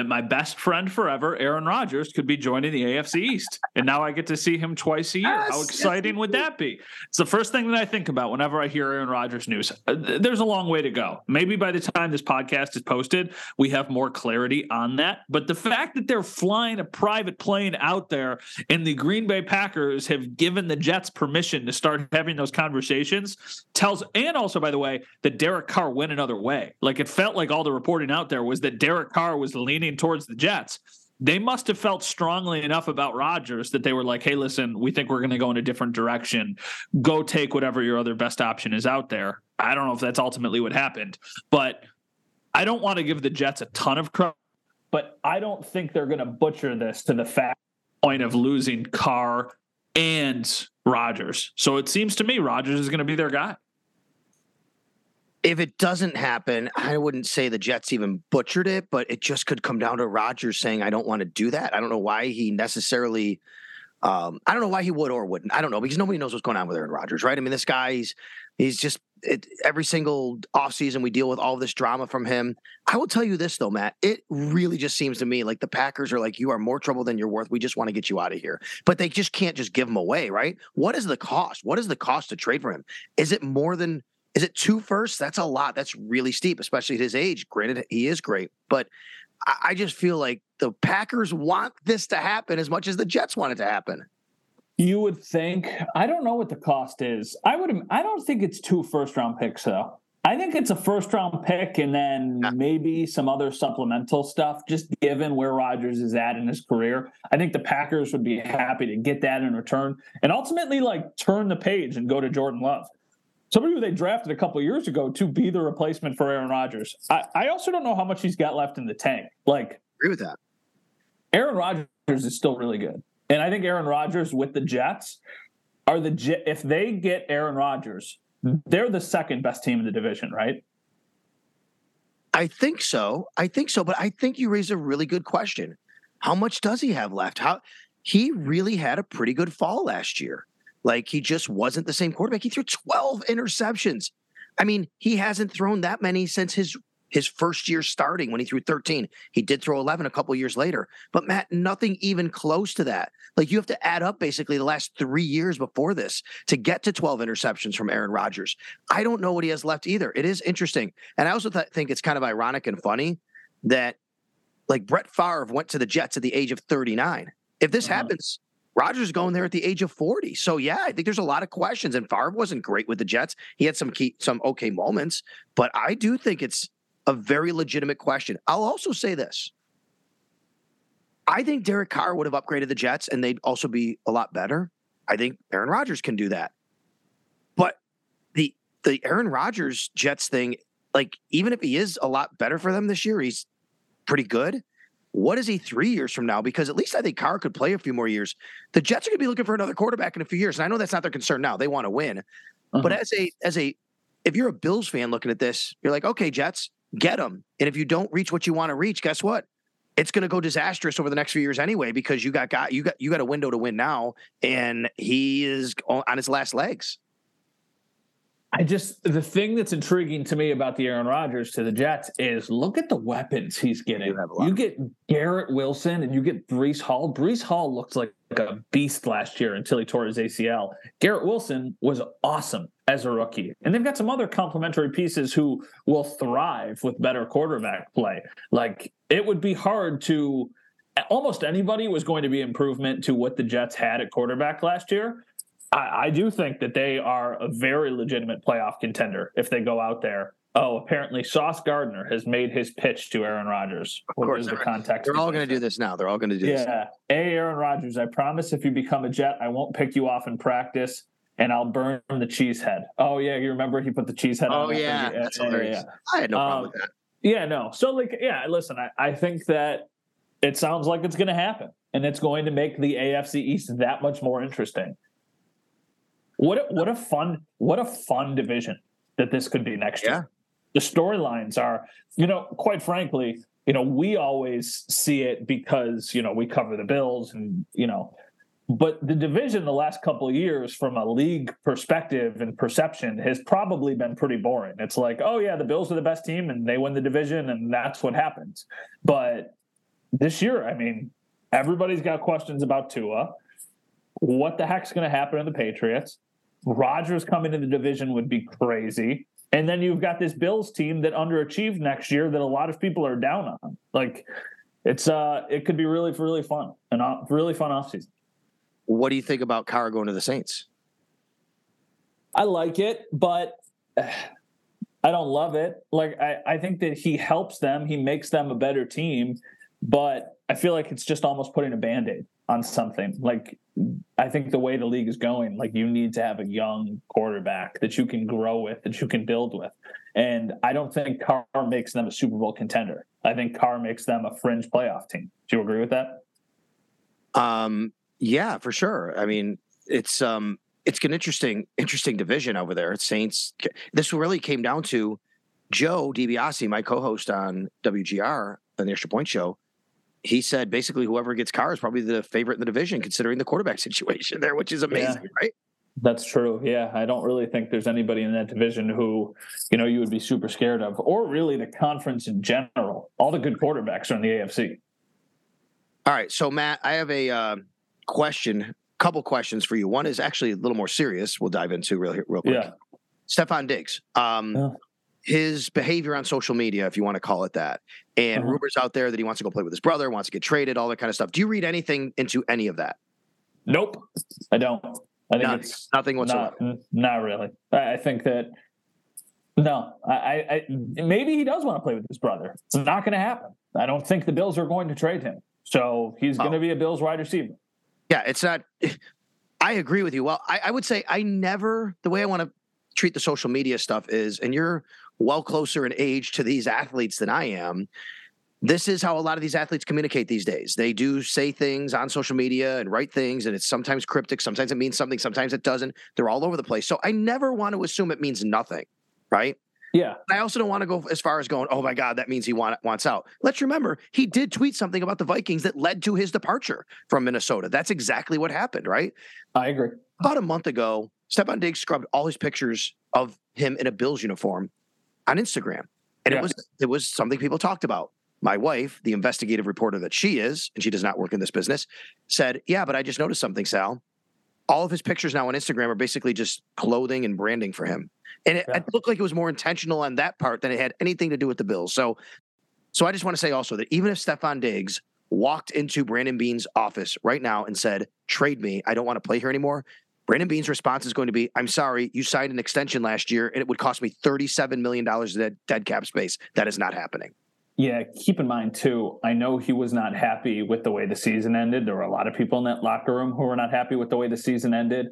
that my best friend forever, Aaron Rodgers, could be joining the AFC East. And now I get to see him twice a year. Yes, How exciting yes, would that be? It's the first thing that I think about whenever I hear Aaron Rodgers news. Uh, there's a long way to go. Maybe by the time this podcast is posted, we have more clarity on that. But the fact that they're flying a private plane out there and the Green Bay Packers have given the Jets permission to start having those conversations tells, and also, by the way, that Derek Carr went another way. Like it felt like all the reporting out there was that Derek Carr was leaning leaning towards the Jets. They must have felt strongly enough about Rodgers that they were like, hey, listen, we think we're going to go in a different direction. Go take whatever your other best option is out there. I don't know if that's ultimately what happened, but I don't want to give the Jets a ton of credit, but I don't think they're going to butcher this to the fact point of losing Carr and Rodgers. So it seems to me Rodgers is going to be their guy if it doesn't happen, I wouldn't say the Jets even butchered it, but it just could come down to Rodgers saying, I don't want to do that. I don't know why he necessarily, um, I don't know why he would or wouldn't. I don't know because nobody knows what's going on with Aaron Rodgers, right? I mean, this guy, he's, he's just it, every single offseason we deal with all this drama from him. I will tell you this though, Matt, it really just seems to me like the Packers are like, you are more trouble than you're worth. We just want to get you out of here. But they just can't just give him away, right? What is the cost? What is the cost to trade for him? Is it more than is it two firsts? That's a lot. That's really steep, especially at his age. Granted, he is great, but I just feel like the Packers want this to happen as much as the Jets want it to happen. You would think. I don't know what the cost is. I would. I don't think it's two first round picks though. I think it's a first round pick and then maybe some other supplemental stuff, just given where Rodgers is at in his career. I think the Packers would be happy to get that in return and ultimately like turn the page and go to Jordan Love somebody who they drafted a couple years ago to be the replacement for Aaron Rodgers. I, I also don't know how much he's got left in the tank. Like, agree with that. Aaron Rodgers is still really good, and I think Aaron Rodgers with the Jets are the Jet. If they get Aaron Rodgers, they're the second best team in the division, right? I think so. I think so. But I think you raise a really good question. How much does he have left? How he really had a pretty good fall last year. Like he just wasn't the same quarterback. He threw 12 interceptions. I mean, he hasn't thrown that many since his his first year starting when he threw 13. He did throw 11 a couple years later. But Matt, nothing even close to that. Like you have to add up basically the last 3 years before this to get to 12 interceptions from Aaron Rodgers. I don't know what he has left either. It is interesting. And I also th- think it's kind of ironic and funny that like Brett Favre went to the Jets at the age of 39. If this uh-huh. happens Rodgers is going there at the age of 40. So yeah, I think there's a lot of questions. And Favre wasn't great with the Jets. He had some key, some okay moments, but I do think it's a very legitimate question. I'll also say this. I think Derek Carr would have upgraded the Jets and they'd also be a lot better. I think Aaron Rodgers can do that. But the the Aaron Rodgers Jets thing, like even if he is a lot better for them this year, he's pretty good. What is he three years from now? Because at least I think Carr could play a few more years. The Jets are going to be looking for another quarterback in a few years, and I know that's not their concern now. They want to win, uh-huh. but as a as a if you're a Bills fan looking at this, you're like, okay, Jets, get them. And if you don't reach what you want to reach, guess what? It's going to go disastrous over the next few years anyway because you got got you got you got a window to win now, and he is on his last legs. I just the thing that's intriguing to me about the Aaron Rodgers to the Jets is look at the weapons he's getting. You, get Garrett Wilson and you get Breece Hall. Breece Hall looked like a beast last year until he tore his ACL. Garrett Wilson was awesome as a rookie. And they've got some other complementary pieces who will thrive with better quarterback play. Like it would be hard to almost anybody was going to be improvement to what the Jets had at quarterback last year I, I do think that they are a very legitimate playoff contender if they go out there. Oh, apparently Sauce Gardner has made his pitch to Aaron Rodgers. Of course, the they're- context. They're all going to do this now. They're all going to do this. Yeah. Hey, Aaron Rodgers, I promise if you become a Jet, I won't pick you off in practice and I'll burn the cheese head. Oh, yeah. You remember he put the cheese head Oh, on? yeah. That's yeah, hilarious. yeah. I had no problem Um, with that. Yeah, no. So, like, yeah, listen, I, I think that it sounds like it's going to happen and it's going to make the AFC East that much more interesting. What a, what a fun what a fun division that this could be next Yeah. year. The storylines are, you know, quite frankly, you know, we always see it because, you know, we cover the Bills and, you know, but the division the last couple of years from a league perspective and perception has probably been pretty boring. It's like, oh yeah, the Bills are the best team and they win the division and that's what happens. But this year, I mean, everybody's got questions about Tua. What the heck's going to happen to the Patriots? Rodgers coming to the division would be crazy. And then you've got this Bills team that underachieved next year that a lot of people are down on. Like it's uh it could be really really fun and uh, really fun offseason. What do you think about Carr going to the Saints? I like it, but I don't love it. Like I, I think that he helps them, he makes them a better team, but I feel like it's just almost putting a band-aid on something. Like I think the way the league is going, like you need to have a young quarterback that you can grow with, that you can build with. And I don't think Carr makes them a Super Bowl contender. I think Carr makes them a fringe playoff team. Do you agree with that? Um, yeah, for sure. I mean, it's um, it's an interesting, interesting division over there. Saints. This really came down to Joe DiBiase, my co-host on WGR the Extra Point Show. He said basically whoever gets Carr is probably the favorite in the division, considering the quarterback situation there, which is amazing, right? That's true. Yeah, I don't really think there's anybody in that division who, you know, you would be super scared of, or really the conference in general. All the good quarterbacks are in the AFC. All right, so Matt, I have a uh, question, couple questions for you. One is actually a little more serious. We'll dive into real real quick. Yeah. Stefon Diggs, um, Yeah. His behavior on social media, if you want to call it that, and Uh-huh. rumors out there that he wants to go play with his brother, wants to get traded, all that kind of stuff. Do you read anything into any of that? Nope, I don't. I think None. it's Nothing whatsoever. not, not really. I think that no, I, I, maybe he does want to play with his brother. It's not going to happen. I don't think the Bills are going to trade him. So he's going Oh. to be a Bills wide receiver. Yeah, it's not. I agree with you. Well, I, I would say I never. The way I want to treat the social media stuff is, and you're well closer in age to these athletes than I am. This is how a lot of these athletes communicate these days. They do say things on social media and write things, and it's sometimes cryptic, sometimes it means something, sometimes it doesn't. They're all over the place. So I never want to assume it means nothing, right? Yeah, I also don't want to go as far as going, oh my God, that means he want, wants out. Let's remember, he did tweet something about the Vikings that led to his departure from Minnesota. That's exactly what happened, right? I agree. About a month ago, Stefon Diggs scrubbed all his pictures of him in a Bills uniform on Instagram. And Yeah. it was it was something people talked about. My wife, the investigative reporter that she is, and she does not work in this business, said, Yeah, but I just noticed something, Sal. All of his pictures now on Instagram are basically just clothing and branding for him. And it, Yeah. it looked like it was more intentional on that part than it had anything to do with the Bills. So so I just want to say also that even if Stefon Diggs walked into Brandon Beane's office right now and said, trade me, I don't want to play here anymore, Brandon Beane's response is going to be, I'm sorry, you signed an extension last year and it would cost me $37 million dead, dead cap space. That is not happening. Yeah, keep in mind too, I know he was not happy with the way the season ended. There were a lot of people in that locker room who were not happy with the way the season ended.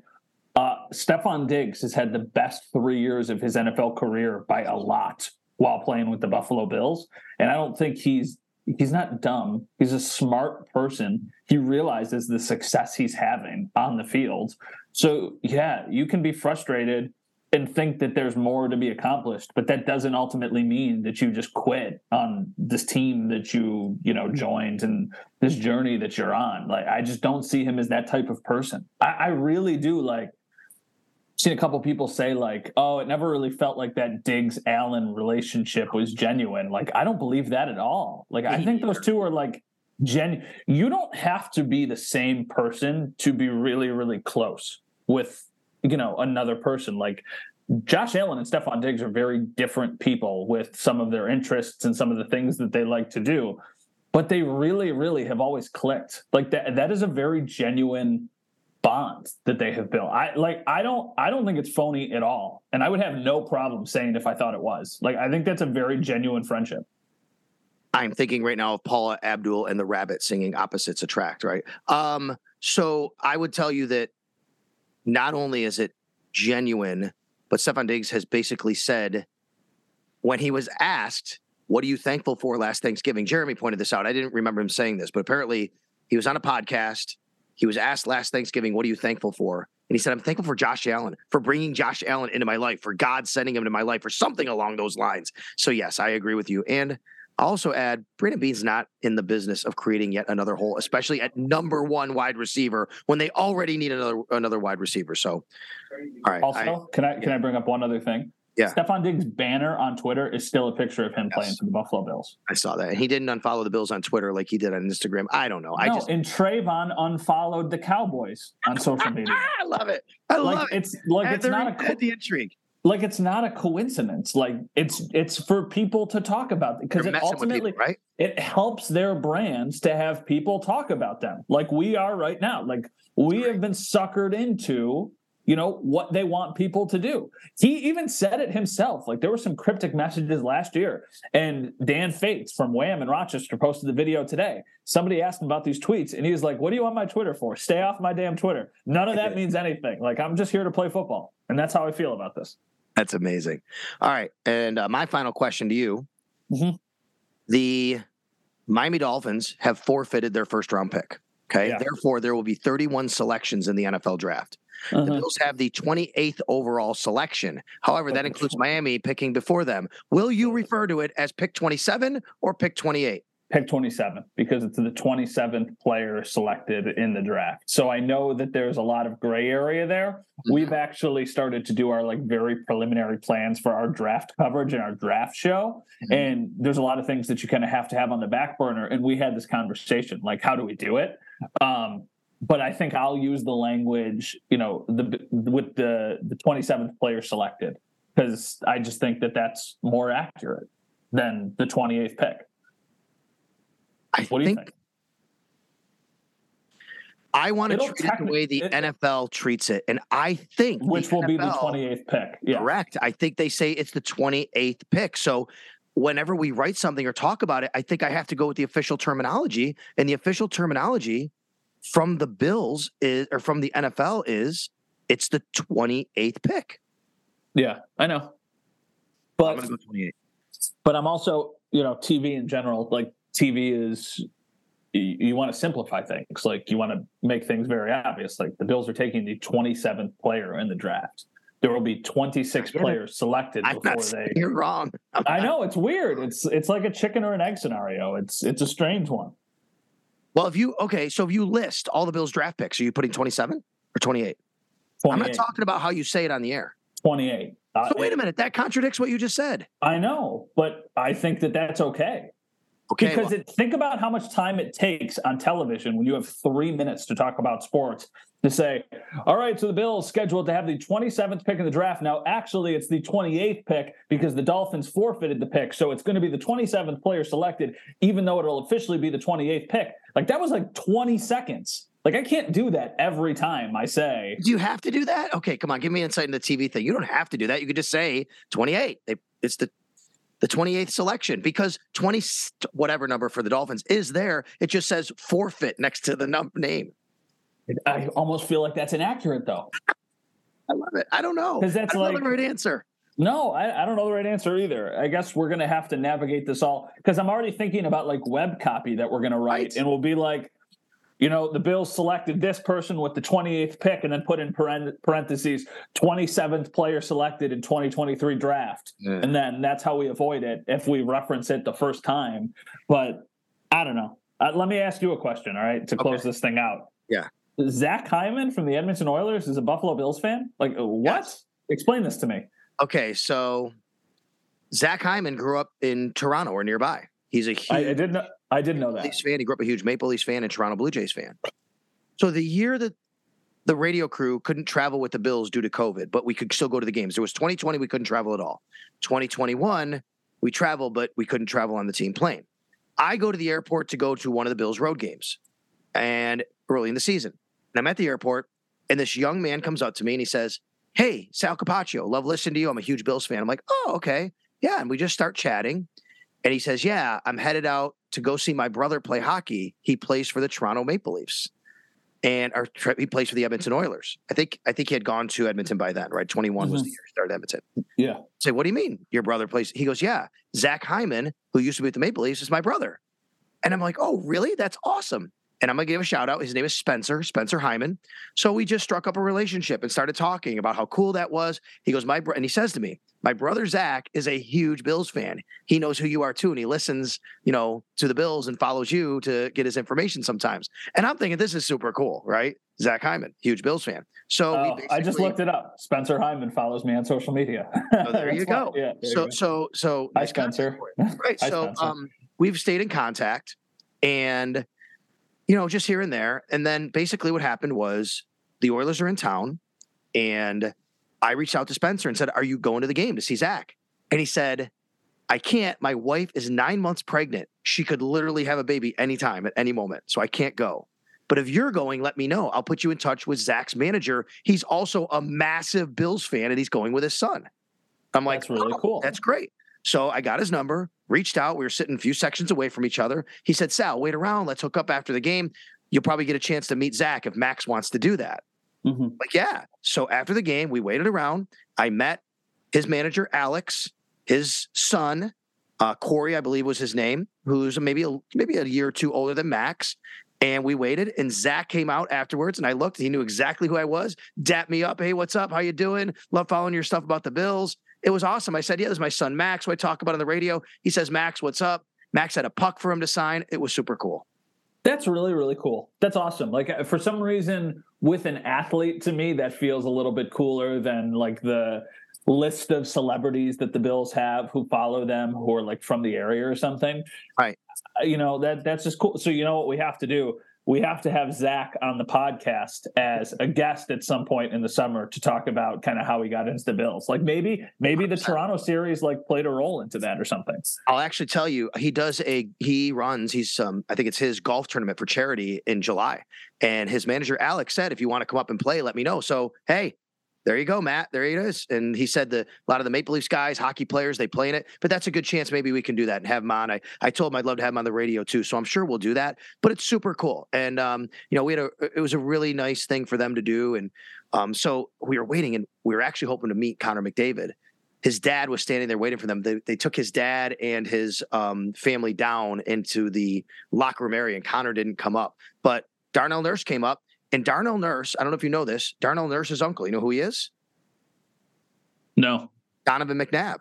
Uh, Stefon Diggs has had the best three years of his NFL career by a lot while playing with the Buffalo Bills. And I don't think he's he's not dumb. He's a smart person. He realizes the success he's having on the field. So yeah, you can be frustrated and think that there's more to be accomplished but that doesn't ultimately mean that you just quit on this team that you you know joined and this journey that you're on like i just don't see him as that type of person i, I really do like seen a couple people say like oh it never really felt like that diggs allen relationship was genuine. Like i don't believe that at all. Like i think those two are like gen you don't have to be the same person to be really really close with you know another person. Like Josh Allen and Stefon Diggs are very different people with some of their interests and some of the things that they like to do, but they really, really have always clicked. Like that, that is a very genuine bond that they have built. I like I don't I don't think it's phony at all. And I would have no problem saying if I thought it was. Like I think that's a very genuine friendship. I'm thinking right now of Paula Abdul and the rabbit singing Opposites Attract, right? Um, so I would tell you that not only is it genuine, but Stefon Diggs has basically said when he was asked, What are you thankful for last Thanksgiving? Jeremy pointed this out. I didn't remember him saying this, but apparently he was on a podcast. He was asked last Thanksgiving, What are you thankful for? And he said, I'm thankful for Josh Allen, for bringing Josh Allen into my life, for God sending him to my life, or something along those lines. So, yes, I agree with you. And I'll also add Brandon Beane's not in the business of creating yet another hole, especially at number one wide receiver when they already need another another wide receiver. So, all right. Also, I, can I can I bring up one other thing? Yeah. Stefon Diggs' banner on Twitter is still a picture of him yes. playing for the Buffalo Bills. I saw that. And he didn't unfollow the Bills on Twitter like he did on Instagram. I don't know. No, I just and Trevon unfollowed the Cowboys on social media. I love it. I like, love it. It's like it's not a the intrigue like it's not a coincidence like it's it's for people to talk about because it ultimately people, right it helps their brands to have people talk about them like we are right now like we have been suckered into you know what they want people to do he even said it himself like there were some cryptic messages last year and Dan Fetes from wham in rochester posted the video today somebody asked him about these tweets and he was like what do you want my twitter for stay off my damn twitter none of that means anything like i'm just here to play football and that's how i feel about this that's amazing. All right. And uh, my final question to you mm-hmm. the Miami Dolphins have forfeited their first round pick. Okay. Yeah. Therefore, there will be 31 selections in the NFL draft. Uh-huh. The Bills have the 28th overall selection. However, that includes Miami picking before them. Will you refer to it as pick 27 or pick 28? pick 27 because it's the 27th player selected in the draft. So I know that there's a lot of gray area there. Mm-hmm. We've actually started to do our like very preliminary plans for our draft coverage and our draft show. Mm-hmm. And there's a lot of things that you kind of have to have on the back burner. And we had this conversation like, how do we do it? Um, but I think I'll use the language, you know, the with the the 27th player selected because I just think that that's more accurate than the 28th pick. I what think, think? I want to treat it the way the it, NFL treats it. And I think which will NFL, be the 28th pick. Yeah. Correct. I think they say it's the 28th pick. So whenever we write something or talk about it, I think I have to go with the official terminology. And the official terminology from the Bills is or from the NFL is it's the 28th pick. Yeah, I know. But I'm go But I'm also, you know, TV in general, like TV is you, you want to simplify things. Like you want to make things very obvious. Like the Bills are taking the 27th player in the draft. There will be 26 players selected before they. You're wrong. I know it's weird. It's it's like a chicken or an egg scenario. It's it's a strange one. Well, if you okay, so if you list all the Bills draft picks, are you putting 27 or 28? 28. I'm not talking about how you say it on the air. 28. Uh, so wait a minute, that contradicts what you just said. I know, but I think that that's okay. Okay. Because well, it, think about how much time it takes on television when you have three minutes to talk about sports to say, all right, so the Bills scheduled to have the 27th pick in the draft. Now, actually, it's the 28th pick because the Dolphins forfeited the pick. So it's going to be the 27th player selected, even though it'll officially be the 28th pick. Like that was like 20 seconds. Like I can't do that every time I say. Do you have to do that? Okay, come on, give me insight in the TV thing. You don't have to do that. You could just say 28. They, It's the the 28th selection because 20 whatever number for the Dolphins is there. It just says forfeit next to the num- name. I almost feel like that's inaccurate though. I love it. I don't know. Because that's like the right answer. No, I, I, don't know the right answer either. I guess we're going to have to navigate this all because I'm already thinking about like web copy that we're going to write, right. and we'll be like, you know, the Bills selected this person with the 28th pick and then put in parentheses 27th player selected in 2023 draft. And then that's how we avoid it if we reference it the first time. But I don't know. Uh, let me ask you a question, all right, to close okay. this thing out. Yeah. Zach Hyman from the Edmonton Oilers is a Buffalo Bills fan? Like, uh, what? Yes. Explain this to me. Okay, so Zach Hyman grew up in Toronto or nearby. He's a huge. I, I didn't. Know, I didn't know that. Leafs fan. He grew up a huge Maple Leafs fan and Toronto Blue Jays fan. So the year that the radio crew couldn't travel with the Bills due to COVID, but we could still go to the games. There was 2020, we couldn't travel at all. 2021, we traveled, but we couldn't travel on the team plane. I go to the airport to go to one of the Bills road games and early in the season. And I'm at the airport And this young man comes up to me and he says, Hey, Sal Capaccio, love listening to you. I'm a huge Bills fan. I'm like, Oh, okay. Yeah. And we just start chatting. And he says, Yeah, I'm headed out to go see my brother play hockey. He plays for the Toronto Maple Leafs. And or he plays for the Edmonton Oilers. I think I think he had gone to Edmonton by then, right? 21 mm-hmm. was the year he started Edmonton. Yeah. I say, what do you mean? Your brother plays? He goes, Yeah. Zach Hyman, who used to be with the Maple Leafs, is my brother. And I'm like, Oh, really? That's awesome and I'm gonna give a shout out. His name is Spencer, Spencer Hyman. So we just struck up a relationship and started talking about how cool that was. He goes, My bro-, and he says to me, My brother Zach is a huge Bills fan. He knows who you are too, and he listens, you know, to the Bills and follows you to get his information sometimes. And I'm thinking this is super cool, right? Zach Hyman, huge Bills fan. So oh, I just looked it up. Spencer Hyman follows me on social media. Oh, there you go. Yeah, so, go. so so Hi, Spencer. Right. Hi, so Spencer. um we've stayed in contact and you know, just here and there. And then basically what happened was the Oilers are in town and I reached out to Spencer and said, Are you going to the game to see Zach? And he said, I can't. My wife is nine months pregnant. She could literally have a baby anytime at any moment. So I can't go. But if you're going, let me know. I'll put you in touch with Zach's manager. He's also a massive Bills fan and he's going with his son. I'm like, That's really oh, cool. That's great. So I got his number, reached out. We were sitting a few sections away from each other. He said, Sal, wait around. Let's hook up after the game. You'll probably get a chance to meet Zach if Max wants to do that. Mm-hmm. Like, yeah. So after the game, we waited around. I met his manager, Alex, his son, uh, Corey, I believe was his name, who's maybe a, maybe a year or two older than Max. And we waited, and Zach came out afterwards, and I looked. He knew exactly who I was. Dapped me up. Hey, what's up? How you doing? Love following your stuff about the Bills. It was awesome. I said, Yeah, this is my son Max, who I talk about on the radio. He says, Max, what's up? Max had a puck for him to sign. It was super cool. That's really, really cool. That's awesome. Like uh, for some reason, with an athlete, to me, that feels a little bit cooler than like the list of celebrities that the Bills have who follow them who are like from the area or something. Right. Uh, you know that that's just cool. So you know what we have to do we have to have Zach on the podcast as a guest at some point in the summer to talk about kind of how he got into the Bills. Like maybe maybe the Toronto series like played a role into that or something. I'll actually tell you, he does a he runs he's um I think it's his golf tournament for charity in July, and his manager Alex said if you want to come up and play, let me know. So hey, there you go, Matt. There it is. And he said the a lot of the Maple Leafs guys, hockey players, they play in it. But that's a good chance. Maybe we can do that and have him on. I, I told him I'd love to have him on the radio too. So I'm sure we'll do that. But it's super cool. And um, you know, we had a it was a really nice thing for them to do. And um, so we were waiting and we were actually hoping to meet Connor McDavid. His dad was standing there waiting for them. They, they took his dad and his um, family down into the locker room area, and Connor didn't come up. But Darnell Nurse came up and Darnell Nurse, I don't know if you know this, Darnell Nurse's uncle, you know who he is? No. Donovan McNabb.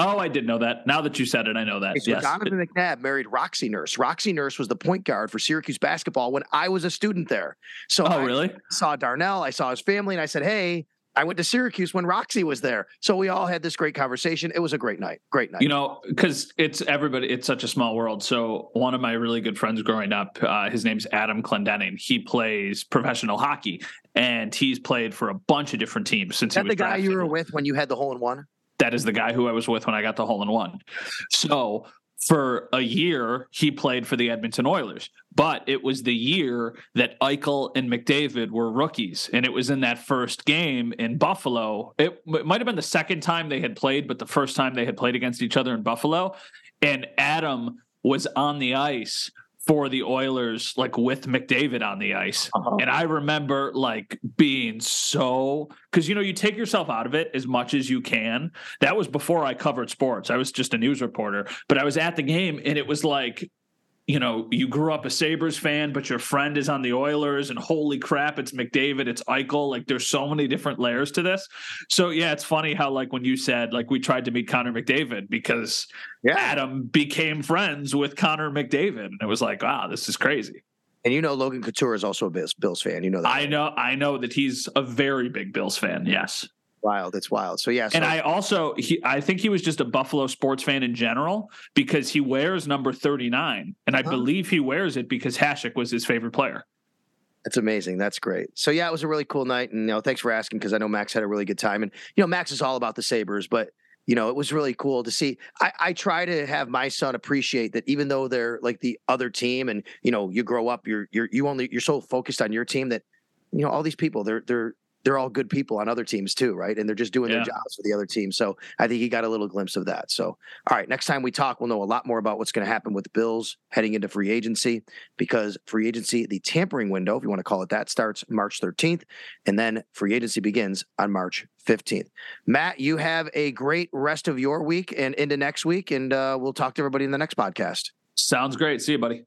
Oh, I did know that. Now that you said it, I know that. Okay, so yes. Donovan McNabb married Roxi Nurse. Roxi Nurse was the point guard for Syracuse basketball when I was a student there. So oh, I really? saw Darnell, I saw his family, and I said, Hey, I went to Syracuse when Roxi was there. So we all had this great conversation. It was a great night. Great night. You know, because it's everybody, it's such a small world. So one of my really good friends growing up, uh, his name's Adam Clendening. He plays professional hockey and he's played for a bunch of different teams since that he was the guy drafted. you were with when you had the hole in one? That is the guy who I was with when I got the hole in one. So for a year, he played for the Edmonton Oilers, but it was the year that Eichel and McDavid were rookies. And it was in that first game in Buffalo. It, it might have been the second time they had played, but the first time they had played against each other in Buffalo. And Adam was on the ice for the Oilers, like with McDavid on the ice. Uh-huh. And I remember like being so because you know, you take yourself out of it as much as you can. That was before I covered sports. I was just a news reporter, but I was at the game and it was like you know, you grew up a Sabres fan, but your friend is on the Oilers, and holy crap, it's McDavid, it's Eichel. Like, there's so many different layers to this. So, yeah, it's funny how, like, when you said, like, we tried to meet Connor McDavid because yeah. Adam became friends with Connor McDavid. And it was like, wow, this is crazy. And you know, Logan Couture is also a Bills, Bills fan. You know that. I know, I know that he's a very big Bills fan. Yes wild. It's wild. So yeah. So. And I also, he, I think he was just a Buffalo sports fan in general because he wears number 39. And I huh? believe he wears it because Hasek was his favorite player. That's amazing. That's great. So yeah, it was a really cool night. And you know, thanks for asking because I know Max had a really good time. And you know, Max is all about the Sabres, but you know, it was really cool to see. I, I try to have my son appreciate that even though they're like the other team and you know, you grow up, you're you're you only you're so focused on your team that you know, all these people, they're they're they're all good people on other teams too, right? And they're just doing Yeah. their jobs for the other team. So I think he got a little glimpse of that. So all right, next time we talk, we'll know a lot more about what's going to happen with the Bills heading into free agency because free agency, the tampering window, if you want to call it that, starts March 13th, and then free agency begins on March 15th. Matt, you have a great rest of your week and into next week, and uh, we'll talk to everybody in the next podcast. Sounds great. See you, buddy.